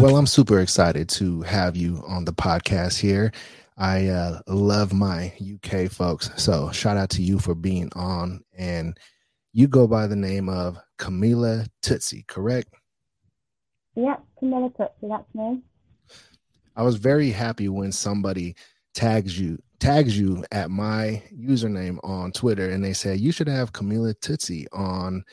Well, I'm super excited to have you on the podcast here. I uh, love my UK folks. So shout out to you for being on. And you go by the name of Camilla Tootsie, correct? Yep, Camilla Tootsie, that's me. I was very happy when somebody tags you tags you at my username on Twitter and they said you should have Camilla Tootsie on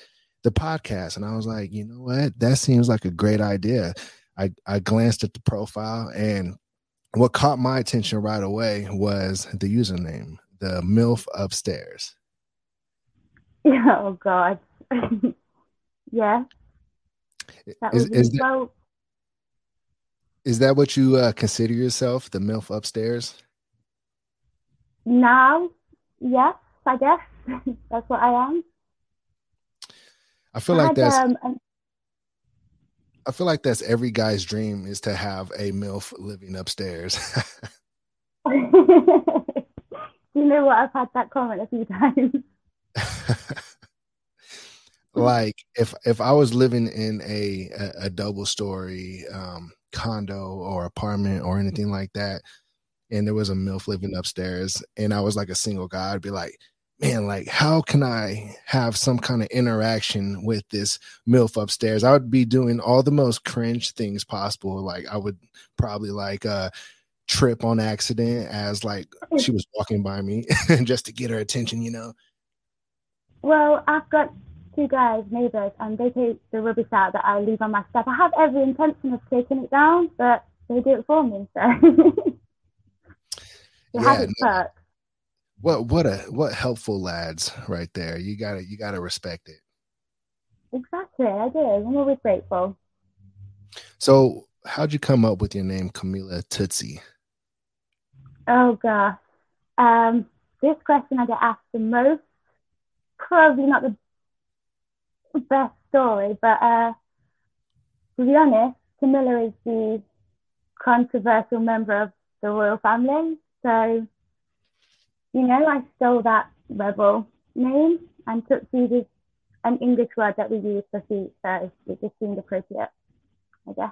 the podcast. And I was like, you know what? That seems like a great idea. I, I glanced at the profile and what caught my attention right away was the username, the MILF upstairs. Oh God. yeah. That is, is, that, is that what you uh, consider yourself, the MILF upstairs? Now, yes, I guess. that's what I am. I feel I like had, that's um, I feel like that's every guy's dream is to have a MILF living upstairs. you know what? I've had that comment a few times. like if if I was living in a a, a double story um, condo or apartment or anything like that, and there was a MILF living upstairs, and I was like a single guy, I'd be like, man, like how can I have some kind of interaction with this MILF upstairs? I would be doing all the most cringe things possible. Like I would probably like uh trip on accident as like she was walking by me just to get her attention, you know. Well, I've got two guys, neighbors, and they take the rubbish out that I leave on my step. I have every intention of taking it down, but they do it for me, so it yeah, has its no, perks what what a what helpful lads right there. You gotta you gotta respect it. Exactly, I do. I'm always grateful. So how'd you come up with your name Camilla Tootsie? Oh gosh. Um this question I get asked the most. Probably not the best story, but uh to be honest, Camilla is the controversial member of the royal family. So you know, I stole that rebel name and took is an English word that we use for feet, so it just seemed appropriate, I guess.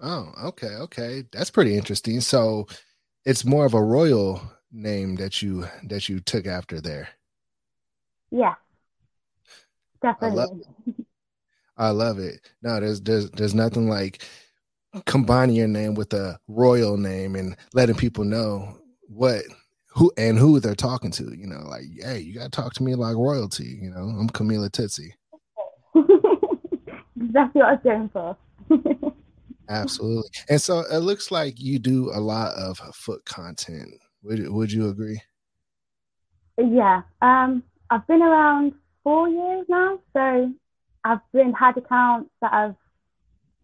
Oh, okay, okay. That's pretty interesting. So it's more of a royal name that you that you took after there. Yeah. Definitely. I love it. I love it. No, there's there's there's nothing like combining your name with a royal name and letting people know what who and who they're talking to. You know, like, hey, you got to talk to me like royalty. You know, I'm Camilla Tootsie. Exactly what I going for. Absolutely. And so it looks like you do a lot of foot content. Would Would you agree? Yeah. Um, I've been around four years now, so I've been had accounts that have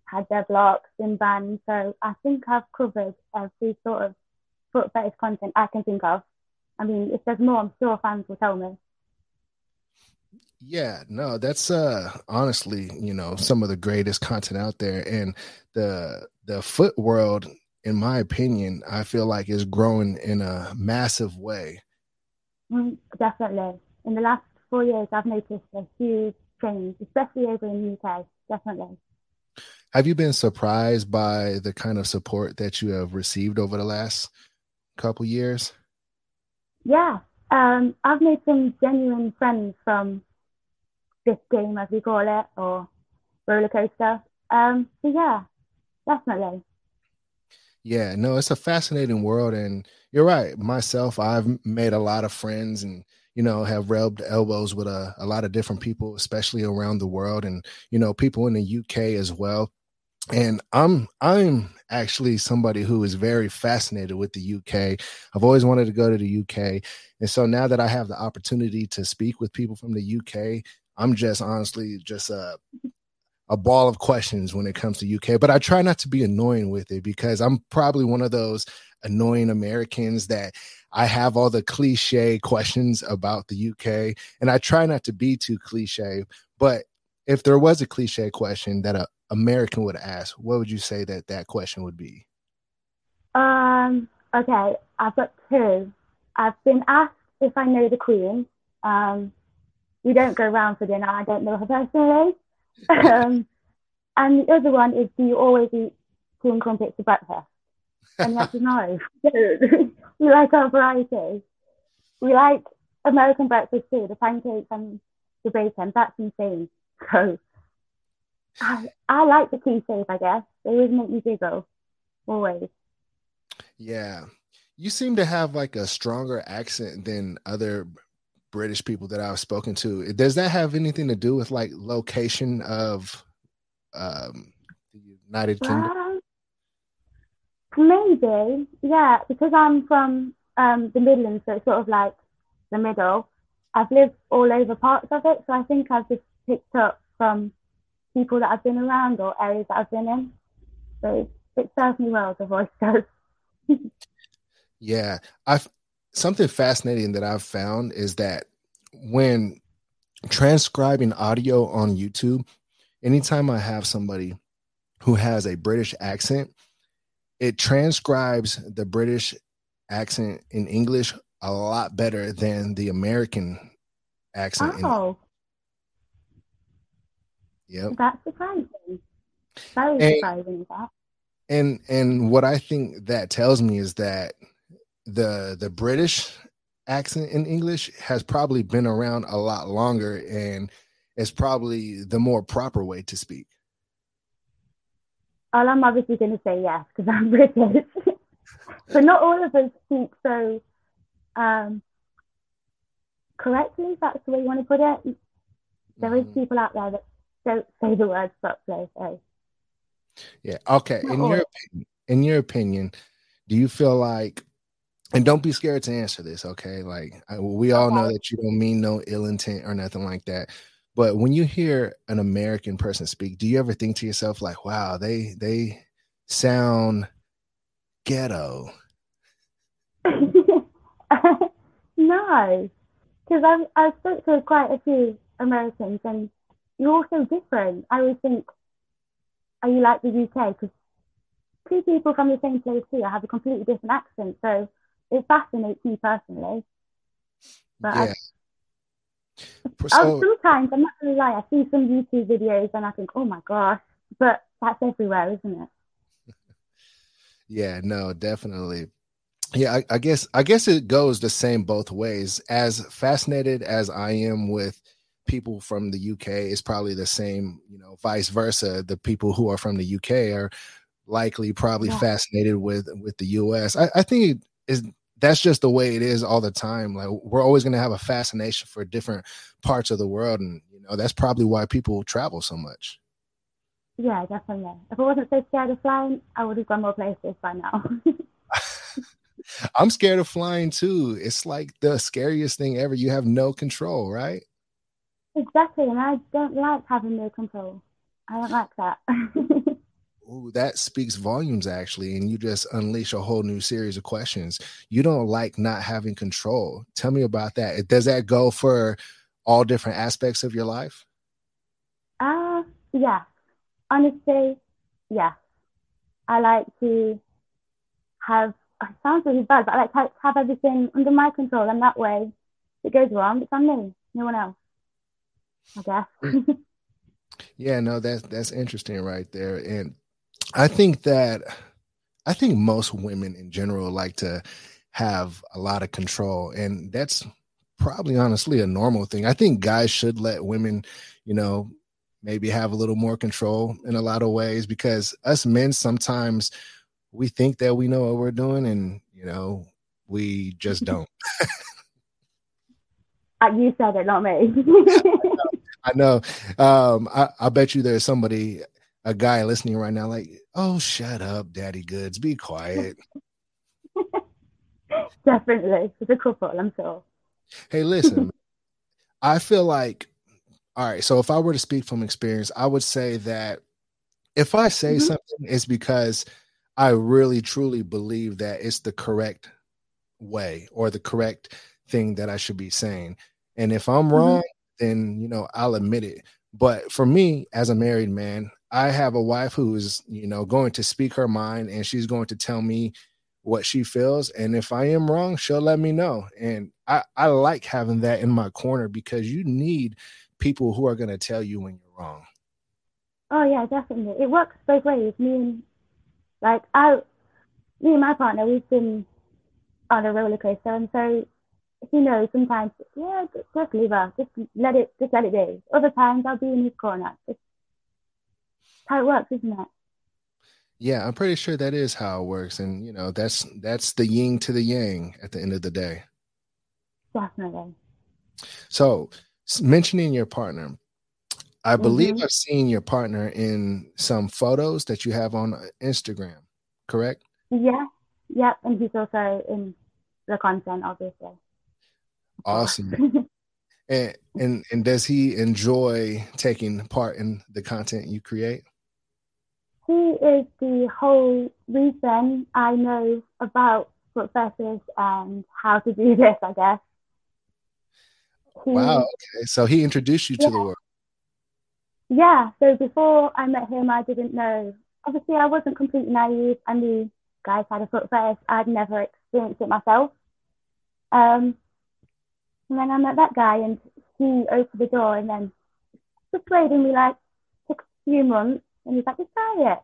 had their blocks been banned. So I think I've covered every sort of foot fetish content I can think of. I mean, if there's more, I'm sure fans will tell me. Yeah, no, that's uh honestly, you know, some of the greatest content out there and the the foot world in my opinion, I feel like is growing in a massive way. Mm, definitely. In the last 4 years I've noticed a huge change, especially over in the UK, definitely. Have you been surprised by the kind of support that you have received over the last couple years? Yeah, um, I've made some genuine friends from this game, as we call it, or roller coaster. Um, so yeah, definitely. Yeah, no, it's a fascinating world, and you're right. Myself, I've made a lot of friends, and you know, have rubbed elbows with a, a lot of different people, especially around the world, and you know, people in the UK as well. And i'm i'm actually somebody who is very fascinated with the uk i've always wanted to go to the uk and so now that i have the opportunity to speak with people from the uk i'm just honestly just a a ball of questions when it comes to uk but i try not to be annoying with it because i'm probably one of those annoying americans that I have all the cliche questions about the UK, and I try not to be too cliche. But if there was a cliche question that an American would ask, what would you say that that question would be? Um. Okay, I've got two. I've been asked if I know the Queen. Um, we don't go around for dinner. I don't know her personally. um, and the other one is, do you always eat and crumpets for breakfast? And answer is no. we like our variety. We like American breakfast too, the pancakes and the bacon. That's insane. So I, I like the tea I guess. They always make me giggle. Always. Yeah. You seem to have like a stronger accent than other British people that I've spoken to. Does that have anything to do with like location of um, the United Kingdom? Maybe, yeah, because I'm from um, the Midlands, so it's sort of like the middle. I've lived all over parts of it, so I think I've just picked up from people that I've been around or areas that I've been in. So it serves me well, the voice does. yeah, I've something fascinating that I've found is that when transcribing audio on YouTube, anytime I have somebody who has a British accent, it transcribes the British accent in English a lot better than the American accent. Oh. Yep. That's surprising. Very and, surprising that. And and what I think that tells me is that the the British accent in English has probably been around a lot longer and is probably the more proper way to speak. Well, I'm obviously going to say yes because I'm British. but not all of us speak so um, correctly, that's the way you want to put it. There mm-hmm. is people out there that don't say the word words properly. So. Yeah. Okay. Not in your opinion, in your opinion, do you feel like and don't be scared to answer this okay like we all know that you don't mean no ill intent or nothing like that but when you hear an american person speak do you ever think to yourself like wow they they sound ghetto no because i've i've spoke to quite a few americans and you're all so different i always think are you like the uk because two people from the same place here have a completely different accent so it fascinates me personally. But yeah. Oh, so, sometimes I'm not gonna lie, I see some YouTube videos and I think, oh my gosh, but that's everywhere, isn't it? yeah, no, definitely. Yeah, I, I guess I guess it goes the same both ways. As fascinated as I am with people from the UK, it's probably the same, you know, vice versa. The people who are from the UK are likely probably yeah. fascinated with with the US. I, I think it is that's just the way it is all the time. Like we're always going to have a fascination for different parts of the world, and you know that's probably why people travel so much. Yeah, definitely. If I wasn't so scared of flying, I would have gone more places by now. I'm scared of flying too. It's like the scariest thing ever. You have no control, right? Exactly, and I don't like having no control. I don't like that. Ooh, that speaks volumes actually and you just unleash a whole new series of questions. You don't like not having control. Tell me about that. Does that go for all different aspects of your life? Uh yeah. Honestly yeah. I like to have it sounds really bad but i like to have everything under my control and that way if it goes wrong it's on me no one else i guess. Mm. yeah no that's that's interesting right there and I think that I think most women in general like to have a lot of control, and that's probably honestly a normal thing. I think guys should let women, you know, maybe have a little more control in a lot of ways because us men sometimes we think that we know what we're doing, and you know, we just don't. You said it, not me. I know. Um, I, I bet you there's somebody a guy listening right now, like, oh, shut up, Daddy Goodz, be quiet. Definitely, it's a couple, I'm sure. Hey, listen, I feel like, all right. So if I were to speak from experience, I would say that if I say mm-hmm. something, it's because I really truly believe that it's the correct way or the correct thing that I should be saying. And if I'm Mm-hmm. wrong, then you know I'll admit it. But for me, as a married man, I have a wife who is, you know, going to speak her mind and she's going to tell me what she feels. And if I am wrong, she'll let me know. And I, I like having that in my corner because you need people who are going to tell you when you're wrong. Oh yeah, definitely. It works both ways. Me and like I, me and my partner, we've been on a roller coaster, and so he knows sometimes. Yeah, just, just leave her. Just let it. Just let it be. Other times, I'll be in his corner. It's how it works, isn't it? Yeah, I'm pretty sure that is how it works. And you know, that's that's the yin to the yang at the end of the day. Definitely. So mentioning your partner, I believe Mhm. I've seen your partner in some photos that you have on Instagram, correct? Yeah. Yep. And he's also in the content, obviously. Awesome. And and and does he enjoy taking part in the content you create? He is the whole reason I know about foot fetish and how to do this, I guess. He, Wow. Okay. So he introduced you to the Yeah. world. Yeah, so before I met him, I didn't know. Obviously, I wasn't completely naive. I knew guys had a foot fetish. I'd never experienced it myself. Um, and then I met that guy, and he opened the door, and then persuaded me like took a few months, and he's like, "Just try it."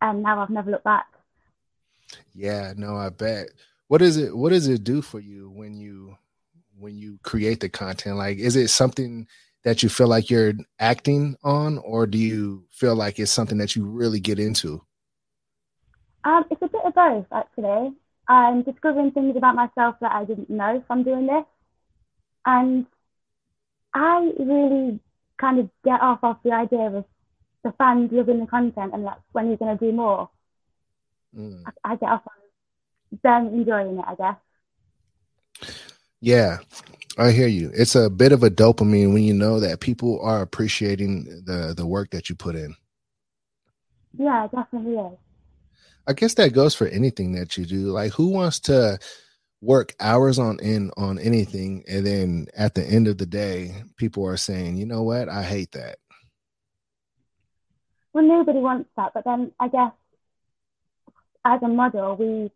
And now I've never looked back. Yeah, no, I bet. What is it what does it do for you when you when you create the content? Like is it something that you feel like you're acting on or do you feel like it's something that you really get into? Um, it's a bit of both, actually. I'm discovering things about myself that I didn't know from doing this. And I really kind of get off of the idea of the fans loving the content and that's when you're going to do more. Mm. I, I get off on them enjoying it, I guess. Yeah, I hear you. It's a bit of a dopamine when you know that people are appreciating the the work that you put in. Yeah, it definitely is. I guess that goes for anything that you do. Like who wants to work hours on end on anything and then at the end of the day people are saying, "You know what? I hate that." Well, nobody wants that, but then I guess as a model, we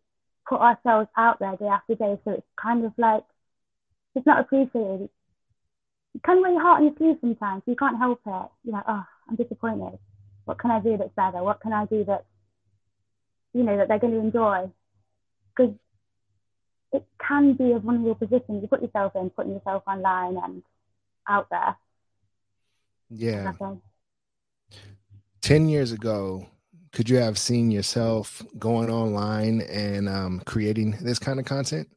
put ourselves out there day after day, so it's kind of like it's not appreciated. You kind of wear your heart on your sleeve sometimes. You can't help it. You're like, oh, I'm disappointed. What can I do that's better? What can I do that, you know, that they're going to enjoy? Because it can be a vulnerable position. You put yourself in, putting yourself online and out there. Yeah. I think. 10 years ago, could you have seen yourself going online and um, creating this kind of content?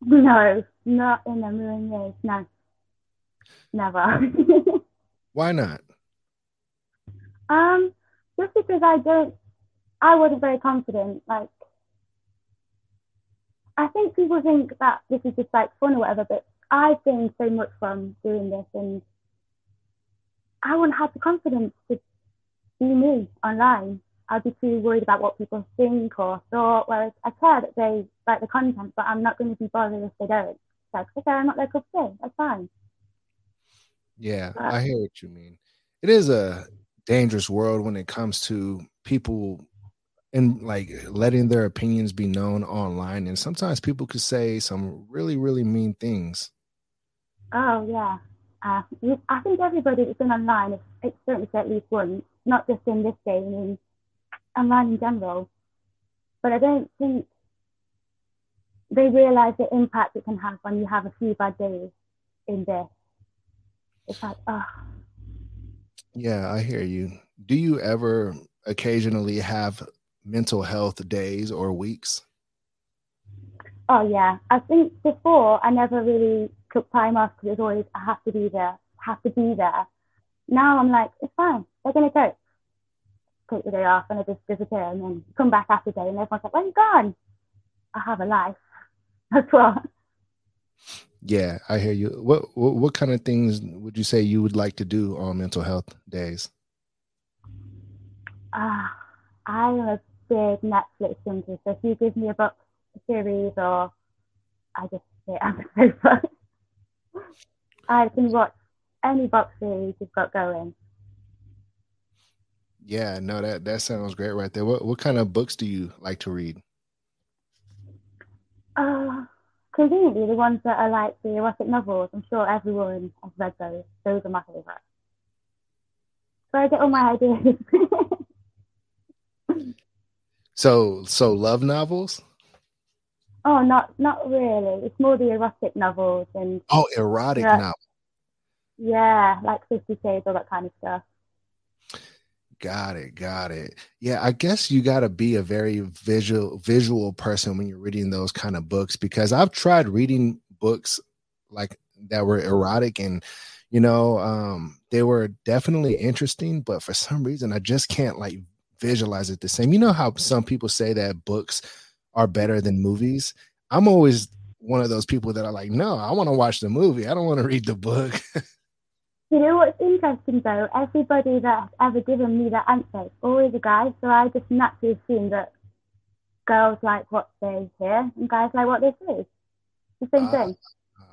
No, not in a million years. No, never. Why not? um, just because I don't, I wasn't very confident. Like, I think people think that this is just like fun or whatever, but I've gained so much from doing this, and I wouldn't have the confidence to be me online. I'd be too worried about what people think or thought. Whereas I care that they like the content, but I'm not going to be bothered if they don't. It's like, okay, I'm not their cup of tea. That's fine. Yeah, Uh, I hear what you mean. It is a dangerous world when it comes to people and like letting their opinions be known online. And sometimes people could say some really, really mean things. Oh yeah. Uh, I think everybody that's been online has experienced it at least once, not just in this game, in online in general. But I don't think they realise the impact it can have when you have a few bad days in this. It's like, oh, Yeah, I hear you. Do you ever occasionally have mental health days or weeks? oh yeah. I think before I never really took time off because it was always I have to be there, have to be there. Now I'm like, it's fine. They're gonna go. Take the day off and I just disappear and then come back after day and everyone's like, where you gone? I have a life. That's what. Yeah, I hear you. What, what what kind of things would you say you would like to do on mental health days? Ah, I'm a big Netflix junkie. So if you give me a book, series or I just sit on the sofa. I can watch any box series you've got going. Yeah, no, that that sounds great right there. What what kind of books do you like to read? Uh, conveniently, the ones that are like the erotic novels. I'm sure everyone has read those. Those are my favorite. So I get all my ideas. so, so love novels. Oh, not not really. It's more the erotic novels and. Oh, erotic yeah, novels. Yeah, like Fifty Shades, all that kind of stuff. Got it, got it. Yeah, I guess you got to be a very visual visual person when you're reading those kind of books because I've tried reading books like that were erotic and you know um they were definitely interesting but for some reason I just can't like visualize it the same. You know how some people say that books are better than movies? I'm always one of those people that are like, "No, I want to watch the movie. I don't want to read the book." You know what's interesting though? Everybody that has ever given me that answer is always a guy, so I just naturally assume that girls like what they hear and guys like what they see. The same uh, thing. Uh,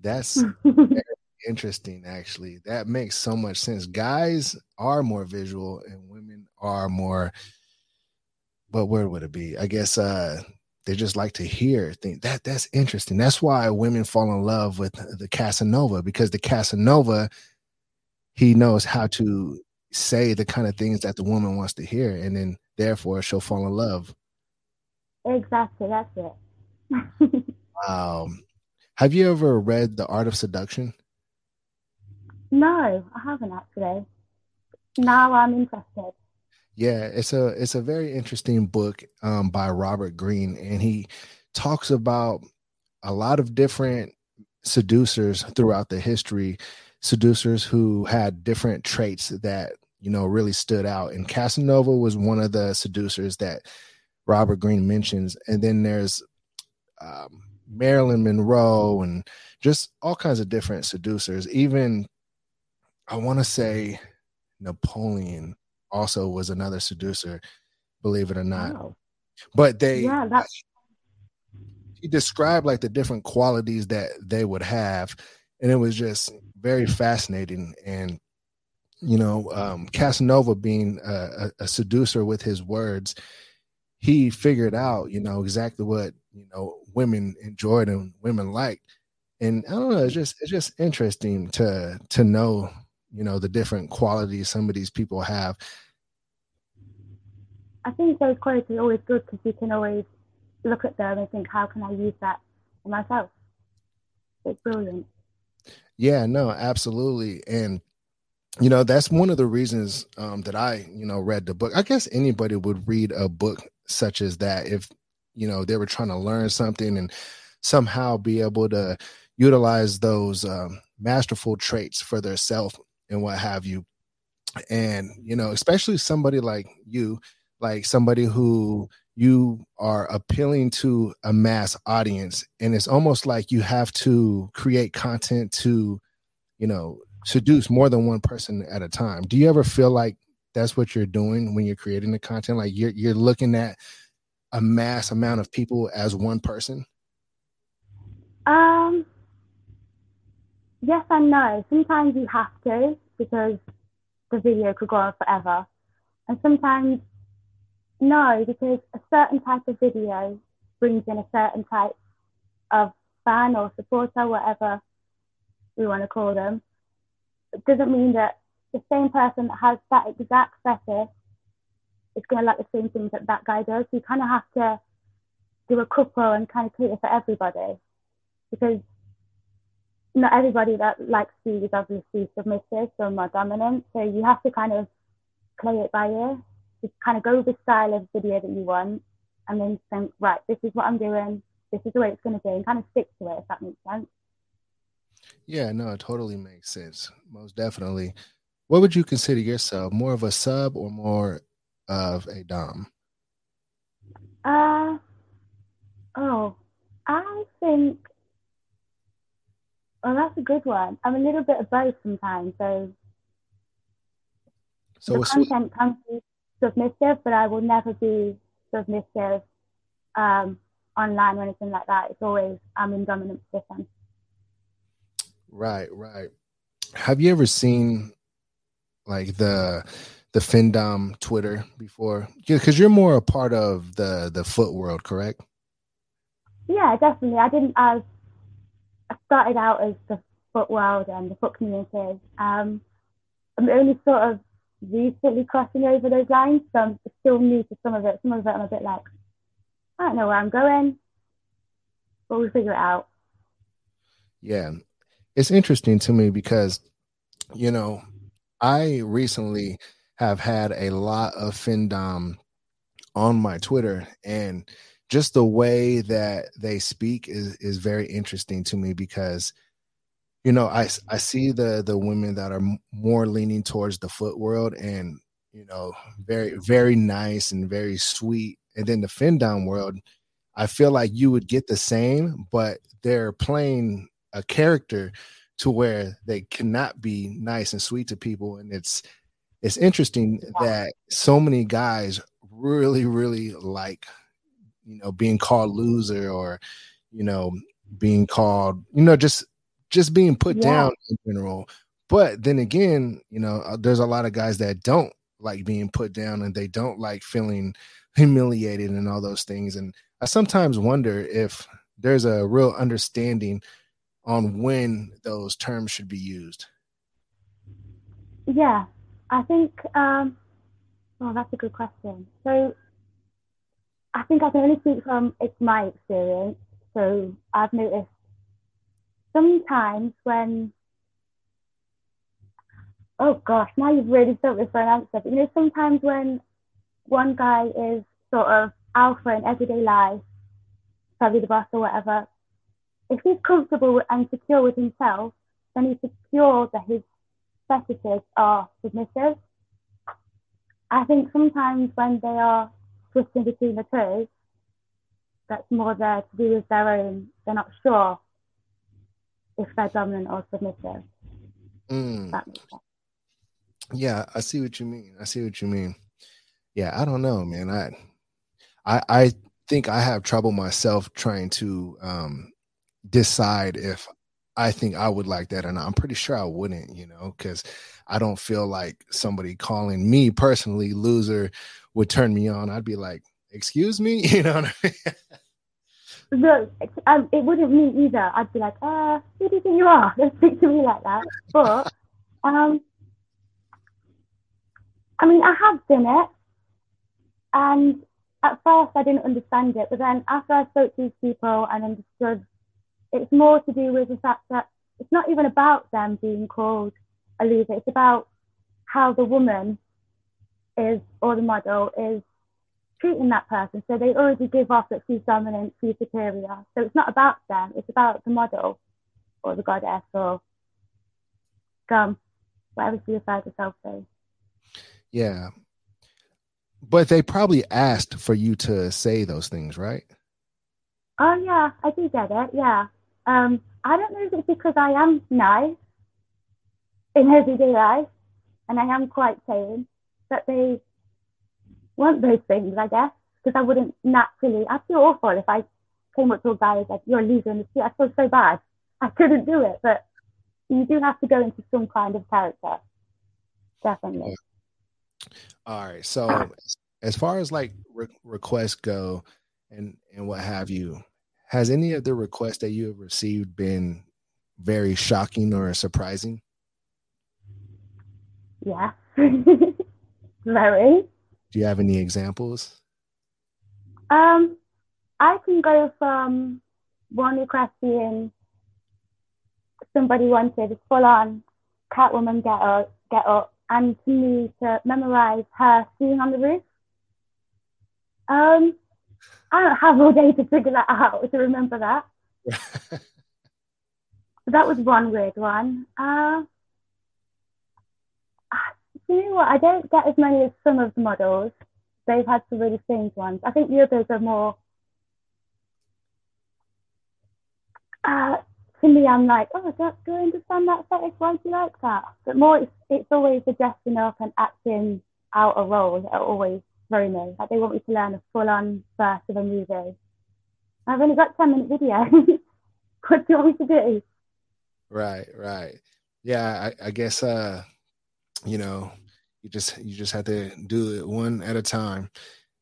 that's interesting, actually. That makes so much sense. Guys are more visual and women are more. But where would it be? I guess uh they just like to hear things. That that's interesting. That's why women fall in love with the Casanova because the Casanova he knows how to say the kind of things that the woman wants to hear, and then therefore she'll fall in love. Exactly, that's it. um, have you ever read The Art of Seduction? No, I haven't actually. Now I'm interested. Yeah, it's a it's a very interesting book um, by Robert Greene, and he talks about a lot of different seducers throughout the history, seducers who had different traits that you know really stood out. And Casanova was one of the seducers that Robert Greene mentions, and then there's um, Marilyn Monroe and just all kinds of different seducers. Even I want to say Napoleon also was another seducer, believe it or not. Wow. But they yeah, that's he described like the different qualities that they would have, and it was just very fascinating. And you know, um, Casanova being a, a seducer with his words, he figured out, you know, exactly what you know women enjoyed and women liked. And I don't know, it's just it's just interesting to to know you know the different qualities some of these people have. I think those qualities are always good because you can always look at them and think how can i use that for myself? It's brilliant. Yeah no absolutely. And you know that's one of the reasons um, that i you know read the book. I guess anybody would read a book such as that if you know they were trying to learn something and somehow be able to utilize those um, masterful traits for their self and what have you. And you know especially somebody like you like somebody who you are appealing to a mass audience and it's almost like you have to create content to you know seduce more than one person at a time. Do you ever feel like that's what you're doing when you're creating the content? Like you're you're looking at a mass amount of people as one person? Um yes and no. Sometimes you have to because the video could go on forever. And sometimes no, because a certain type of video brings in a certain type of fan or supporter, whatever we want to call them. It doesn't mean that the same person that has that exact fetish is going to like the same things that that guy does. You kind of have to do a couple and kind of cater for everybody because not everybody that likes to is obviously submissive or more dominant. So you have to kind of play it by ear. Just kind of go with the style of video that you want and then think, right, this is what I'm doing. This is the way it's going to be and kind of stick to it, if that makes sense. Yeah, no, it totally makes sense. Most definitely. What would you consider yourself? More of a sub or more of a dom? Uh, oh, I think well, that's a good one. I'm a little bit of both sometimes. So, so the content can be submissive, but I will never be submissive um, online or anything like that. It's always I'm in dominant position. Right, right. Have you ever seen like the the Findom Twitter before? Because you're more a part of the the foot world, correct? Yeah, definitely. I didn't as I started out as the foot world and the foot community. Um, I'm only sort of recently crossing over those lines, so I'm still new to some of it. Some of it I'm a bit like, I don't know where I'm going, but we'll figure it out. Yeah, it's interesting to me because, you know, I recently have had a lot of Findom on my Twitter and just the way that they speak is is very interesting to me because you know i i see the the women that are more leaning towards the foot world and you know very very nice and very sweet. And then the Findom world i feel like you would get the same but they're playing a character to where they cannot be nice and sweet to people. And it's it's interesting that so many guys really really like you know being called loser or you know being called you know just just being put yeah. down in general. But then again you know uh, there's a lot of guys that don't like being put down and they don't like feeling humiliated and all those things. And i sometimes wonder if there's a real understanding on when those terms should be used. Yeah i think um oh that's a good question. So I think I can only speak from it's my experience. So I've noticed sometimes when oh gosh, now you've really stumped me for an answer. But you know, sometimes when one guy is sort of alpha in everyday life, probably the boss or whatever, if he's comfortable and secure with himself, then he's secure that his fetishes are submissive. I think sometimes when they are switching between the two, that's more there to do with their own, they're not sure if they're dominant or submissive. Mm. Yeah, I see what you mean. I see what you mean. Yeah, I don't know, man. I I I think I have trouble myself trying to um decide if I think I would like that or not. I'm pretty sure I wouldn't, you know, because I don't feel like somebody calling me personally loser would turn me on. I'd be like, "Excuse me," you know. What I mean? No, um, it wouldn't me either. I'd be like, "Uh, who do you think you are? Don't speak to me like that." But, um, I mean, I have done it, and at first I didn't understand it, but then after I spoke to these people and understood, it's more to do with the fact that it's not even about them being called a loser. It's about how the woman is or the model is treating that person. So they already give off that she's dominant, she's superior. So it's not about them, it's about the model or the goddess or scum, whatever she decides herself to. Yeah. But they probably asked for you to say those things, right? Oh yeah, I do get it. Yeah. Um, I don't know if it's because I am nice in everyday life and I am quite tame that they want those things, I guess, because I wouldn't naturally, I feel awful if I came up to a guy and said, you're a loser in the street. I feel so bad. I couldn't do it, but you do have to go into some kind of character. Definitely. All right. So as far as like re- requests go and, and what have you, has any of the requests that you have received been very shocking or surprising? Yeah. Very. Do you have any examples? Um, I can go from one request being somebody wanted a full on Catwoman get up, get up, and to me to memorize her singing on the roof. Um, I don't have all day to figure that out to remember that. that was one weird one. Uh, you know what? I don't get as many as some of the models. They've had some really strange ones. I think the others are more. Uh, to me, I'm like, oh, do, do I understand that fetish? Why do you like that? But more, it's, it's always the dressing up and acting out a role that always throw me. Like they want me to learn a full-on verse of a movie. I've only got 10 minute video. what do you want me to do? Right, right. Yeah, I, I guess uh, you know, you just you just have to do it one at a time.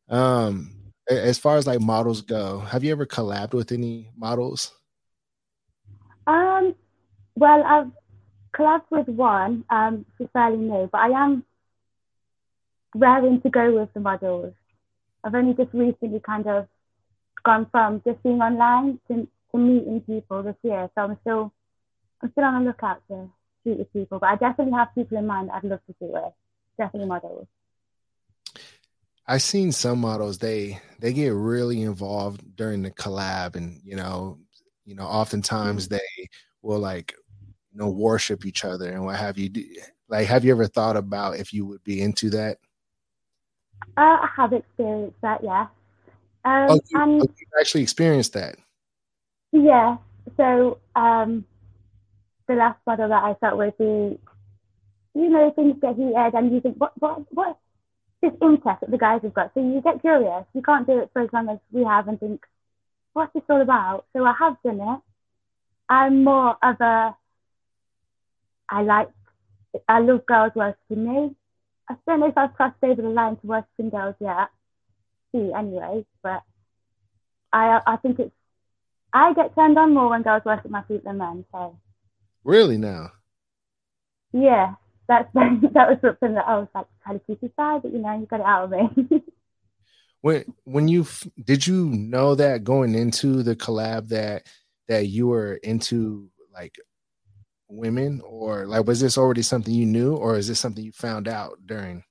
Um as far as like models go, have you ever collabed with any models? Um, well, I've collabed with one. Um, she's fairly new, but I am raring to go with the models. I've only just recently kind of gone from just being online to, to meeting people this year, so I'm still I'm still on the lookout to shoot with people. But I definitely have people in mind I'd love to shoot with. Definitely models. I've seen some models they they get really involved during the collab, and you know, you know, oftentimes mm-hmm. they will like you know worship each other and what have you. Like, have you ever thought about if you would be into that? Uh, I have experienced that, yeah. Um, oh, you, and, oh, actually experienced that? Yeah. So um, the last model that I felt with the, you know, things get heated and you think, what, what, what this interest that the guys have got. So you get curious. You can't do it for as long as we have and think, what's this all about? So I have done it. I'm more of a, I like, I love girls worse than me. I don't know if I've crossed over the line to worse than girls yet. See, anyway, but I, I think it's, I get turned on more when girls work at my feet than men. So. Really now? Yeah that's that was something that I was like trying to keep aside, but you know, you got it out of me. when when you did you know that going into the collab that that you were into like women? Or like was this already something you knew or is this something you found out during?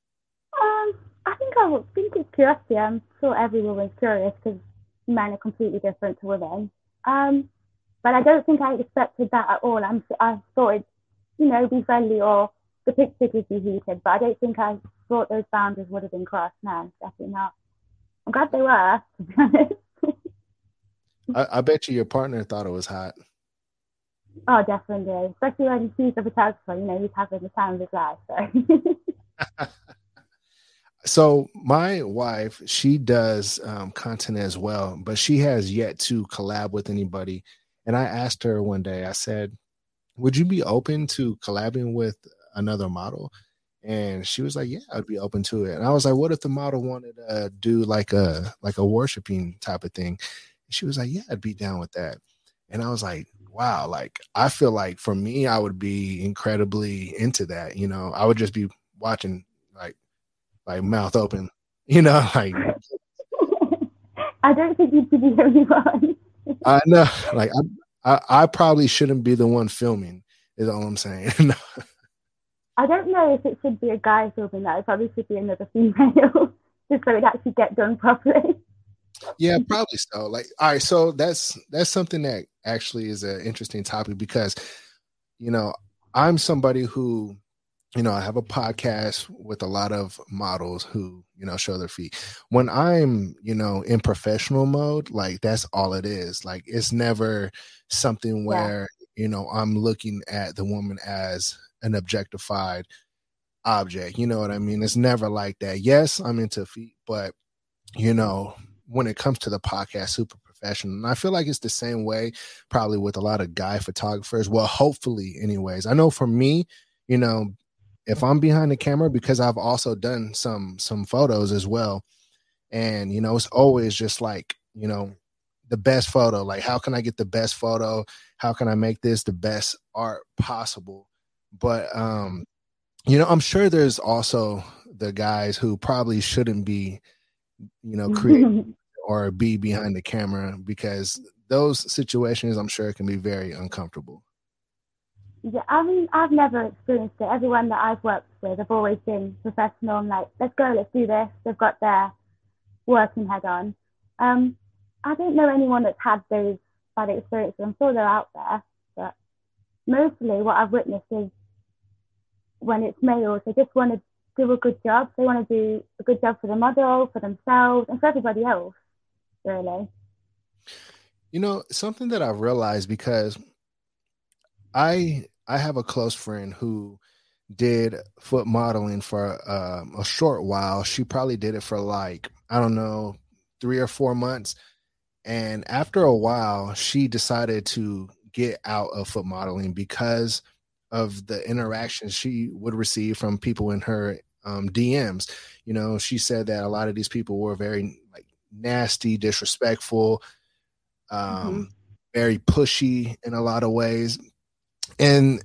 Um i think i think it's curiosity. I'm sure every woman's curious because men are completely different to women. Um but i don't think i expected that at all. I'm i thought it you know be friendly or the picture could be heated, but I don't think I thought those boundaries would have been crossed. No, definitely not. I'm glad they were, to be honest. I, I, bet you your partner thought it was hot. Oh, definitely. Especially when he's a photographer, you know, he's having the time of his life. So. so my wife, she does um, content as well, but she has yet to collab with anybody. And I asked her one day, I said, would you be open to collabing with another model. And she was like yeah i'd be open to it. And i was like what if the model wanted to do like a like a worshiping type of thing? And she was like yeah i'd be down with that. And i was like wow like i feel like for me i would be incredibly into that you know? I would just be watching like like mouth open you know like i don't think you'd be the only one. I know like I, I i probably shouldn't be the one filming is all i'm saying I don't know if it should be a guy filming that. It probably should be another female, just so it actually get done properly. Yeah, probably so. Like, all right, so that's that's something that actually is an interesting topic because, you know, I'm somebody who, you know, I have a podcast with a lot of models who, you know, show their feet. When I'm, you know, in professional mode, like that's all it is. Like, it's never something where, yeah. you know, I'm looking at the woman as an objectified object. You know what I mean? It's never like that. Yes, I'm into feet, but you know, when it comes to the podcast, super professional. And I feel like it's the same way probably with a lot of guy photographers. Well, hopefully, anyways. I know for me, you know, if I'm behind the camera, because I've also done some some photos as well. And you know, it's always just like, you know, the best photo. Like, how can I get the best photo? How can I make this the best art possible? But um, you know, I'm sure there's also the guys who probably shouldn't be, you know, creating or be behind the camera because those situations I'm sure can be very uncomfortable. Yeah, I mean, I've never experienced it. Everyone that I've worked with have always been professional and like, let's go, let's do this. They've got their working head on. Um, I don't know anyone that's had those bad experiences. I'm sure they're out there, but mostly what I've witnessed is when it's males, they just want to do a good job. They want to do a good job for the model, for themselves, and for everybody else, really. You know, something that I've realized because I I have a close friend who did foot modeling for um, a short while. She probably did it for like I don't know three or four months, And after a while, she decided to get out of foot modeling because of the interactions she would receive from people in her um, DMs. You know, she said that a lot of these people were very like nasty, disrespectful, um, mm-hmm. very pushy in a lot of ways. And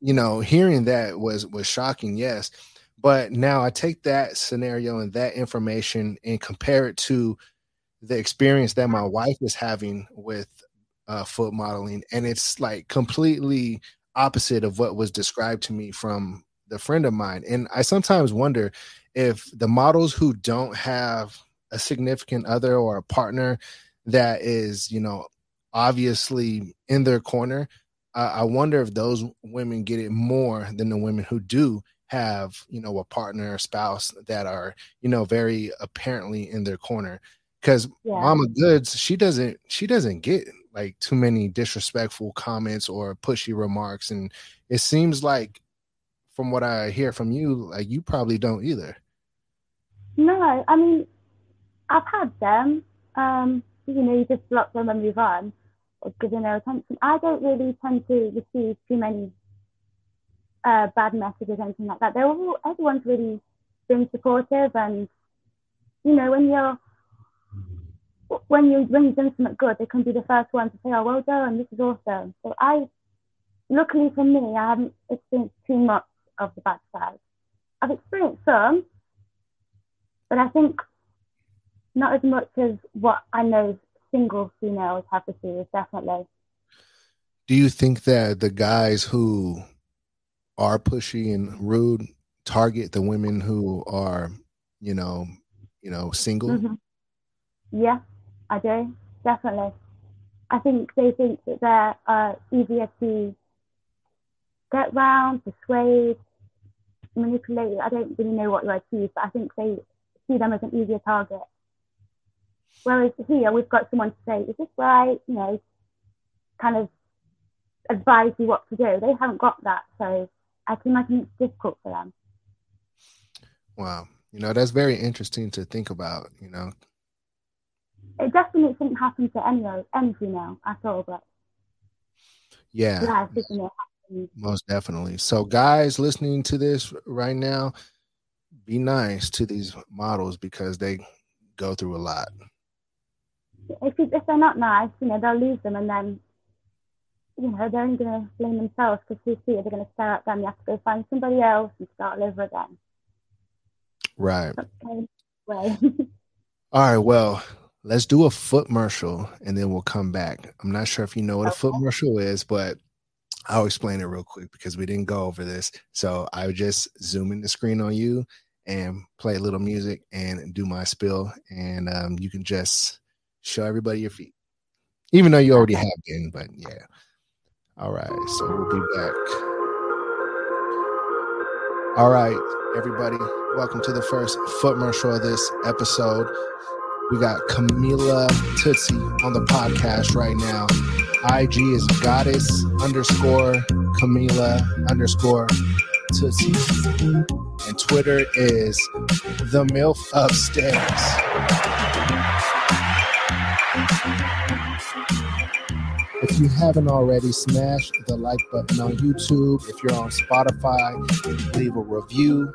you know, hearing that was was shocking, yes. But now I take that scenario and that information and compare it to the experience that my wife is having with uh, foot modeling, and it's like completely opposite of what was described to me from the friend of mine. And I sometimes wonder if the models who don't have a significant other or a partner that is, you know, obviously in their corner, uh, I wonder if those women get it more than the women who do have, you know, a partner or spouse that are, you know, very apparently in their corner. Because yeah. Mama Goodz, she doesn't, she doesn't get like too many disrespectful comments or pushy remarks, and it seems like, from what I hear from you, like you probably don't either. No, I mean, I've had them. Um, you know, you just block them and move on or give them their attention. I don't really tend to receive too many uh, bad messages, anything like that. They're all, everyone's really been supportive, and you know, when you're when you when you've done something good, they can be the first one to say, "Oh, well done, this is awesome." So I, luckily for me, I haven't experienced too much of the bad side. I've experienced some, but I think not as much as what I know single females have to see. Definitely. Do you think that the guys who are pushy and rude target the women who are, you know, you know, single? Mm-hmm. Yeah, I do definitely. I think they think that they're uh, easier to get round, persuade, manipulate. I don't really know what word to use, but I think they see them as an easier target. Whereas here we've got someone to say, "Is this right?" You know, kind of advise you what to do. They haven't got that, so I can imagine it's difficult for them. Wow, you know that's very interesting to think about. You know, it definitely shouldn't happen to any any female at all, but yeah, yeah most definitely. So, guys listening to this right now, be nice to these models because they go through a lot. If if they're not nice, you know, they'll lose them, and then you know they're only going to blame themselves because who see it, they're going to stare at them. You have to go find somebody else and start all over again. Right. Okay. all right. Well, let's do a foot commercial and then we'll come back. I'm not sure if you know what a foot commercial is, but I'll explain it real quick because we didn't go over this. So I would just zoom in the screen on you and play a little music and do my spill, and um, you can just show everybody your feet, even though you already have been. But yeah, all right. So we'll be back. All right, everybody, welcome to the first foot commercial of this episode. We got Camilla Tootsie on the podcast right now. IG is goddess underscore Camilla underscore Tootsie. And Twitter is the MILF Upstairs. If you haven't already, smash the like button on YouTube. If you're on Spotify, leave a review,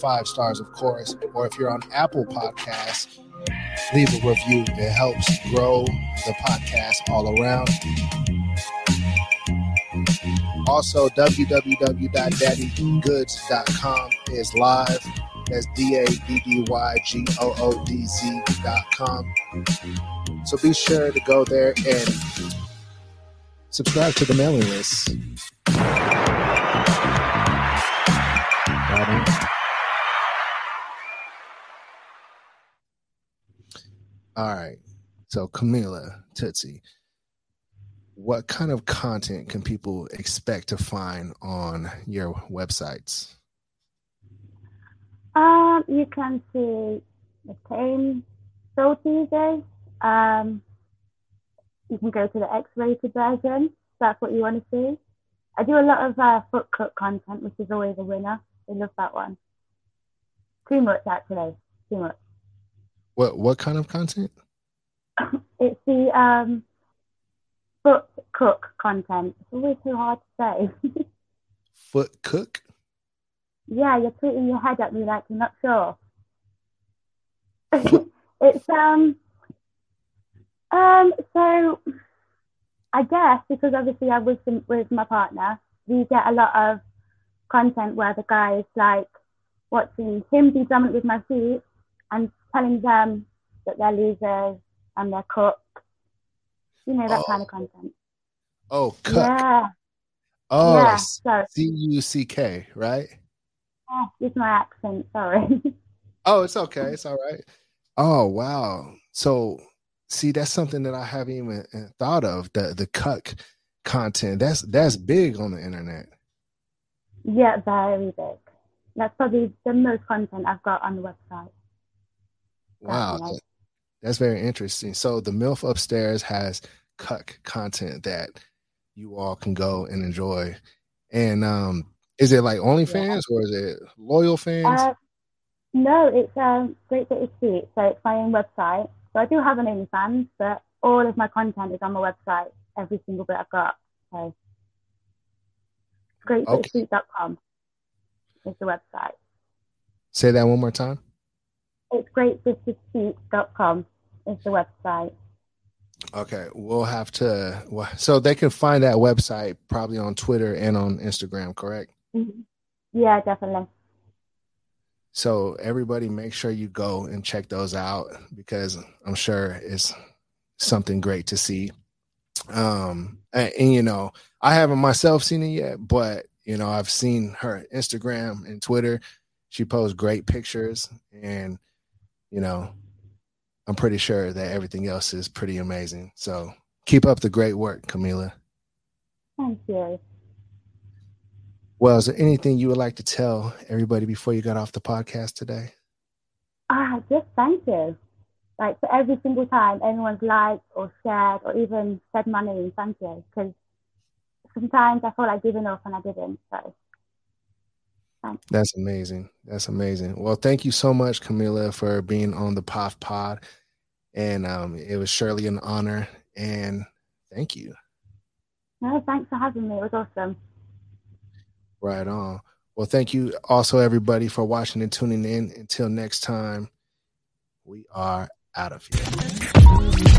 five stars, of course. Or if you're on Apple Podcasts, leave a review. It helps grow the podcast all around. Also, www.daddygoodz.com is live. That's D A D D Y G O O D Z.com. So be sure to go there and subscribe to the mailing list. All right. So Camilla Tootsie, what kind of content can people expect to find on your websites? Um, you can see the same soul teasers. Um, you can go to the X-rated version. That's what you want to see. I do a lot of uh, foot content, which is always a winner. They love that one. Too much, actually. Too much. What what kind of content? It's the um, foot cook content. It's always too hard to say. foot cook? Yeah, you're tweeting your head at me like you're not sure. it's um um so I guess because obviously I was with my partner, we get a lot of content where the guy is like watching him be dominant with my feet and telling them that they're losers and they're cooks. You know, that oh. kind of content. Oh, cook. Yeah. Oh, yeah, C U C K, right? Yeah, it's my accent. Sorry. oh, it's okay. It's all right. Oh, wow. So, see, that's something that I haven't even uh, thought of. The the cuck content. That's that's big on the internet. Yeah, very big. That's probably the most content I've got on the website. Wow, that, that's very interesting. So the MILF upstairs has cuck content that you all can go and enjoy. And um, is it like OnlyFans yeah. or is it loyal fans? Uh, no, it's um, Great British Feet. So it's my own website. So I do have an OnlyFans, but all of my content is on my website. Every single bit I've got. So greatbritishfeet.com is the website. Say that one more time. It's greatbritishfeet.com is the website. Okay, we'll have to. So they can find that website probably on Twitter and on Instagram, correct? Mm-hmm. Yeah, definitely. So everybody, make sure you go and check those out because I'm sure it's something great to see. Um, and, and you know, I haven't myself seen it yet, but you know, I've seen her Instagram and Twitter. She posts great pictures, and you know, I'm pretty sure that everything else is pretty amazing. So keep up the great work, Camilla. Thank you. Well, is there anything you would like to tell everybody before you got off the podcast today? Ah, just thank you. Like for every single time anyone's liked or shared or even said my name, thank you. Because sometimes I feel like giving up and I didn't. So That's amazing. That's amazing. Well, thank you so much, Camilla, for being on the POF Pod and um, it was surely an honor. And thank you. No, thanks for having me. It was awesome. Right on. Well, thank you also, everybody, for watching and tuning in. Until next time, we are out of here.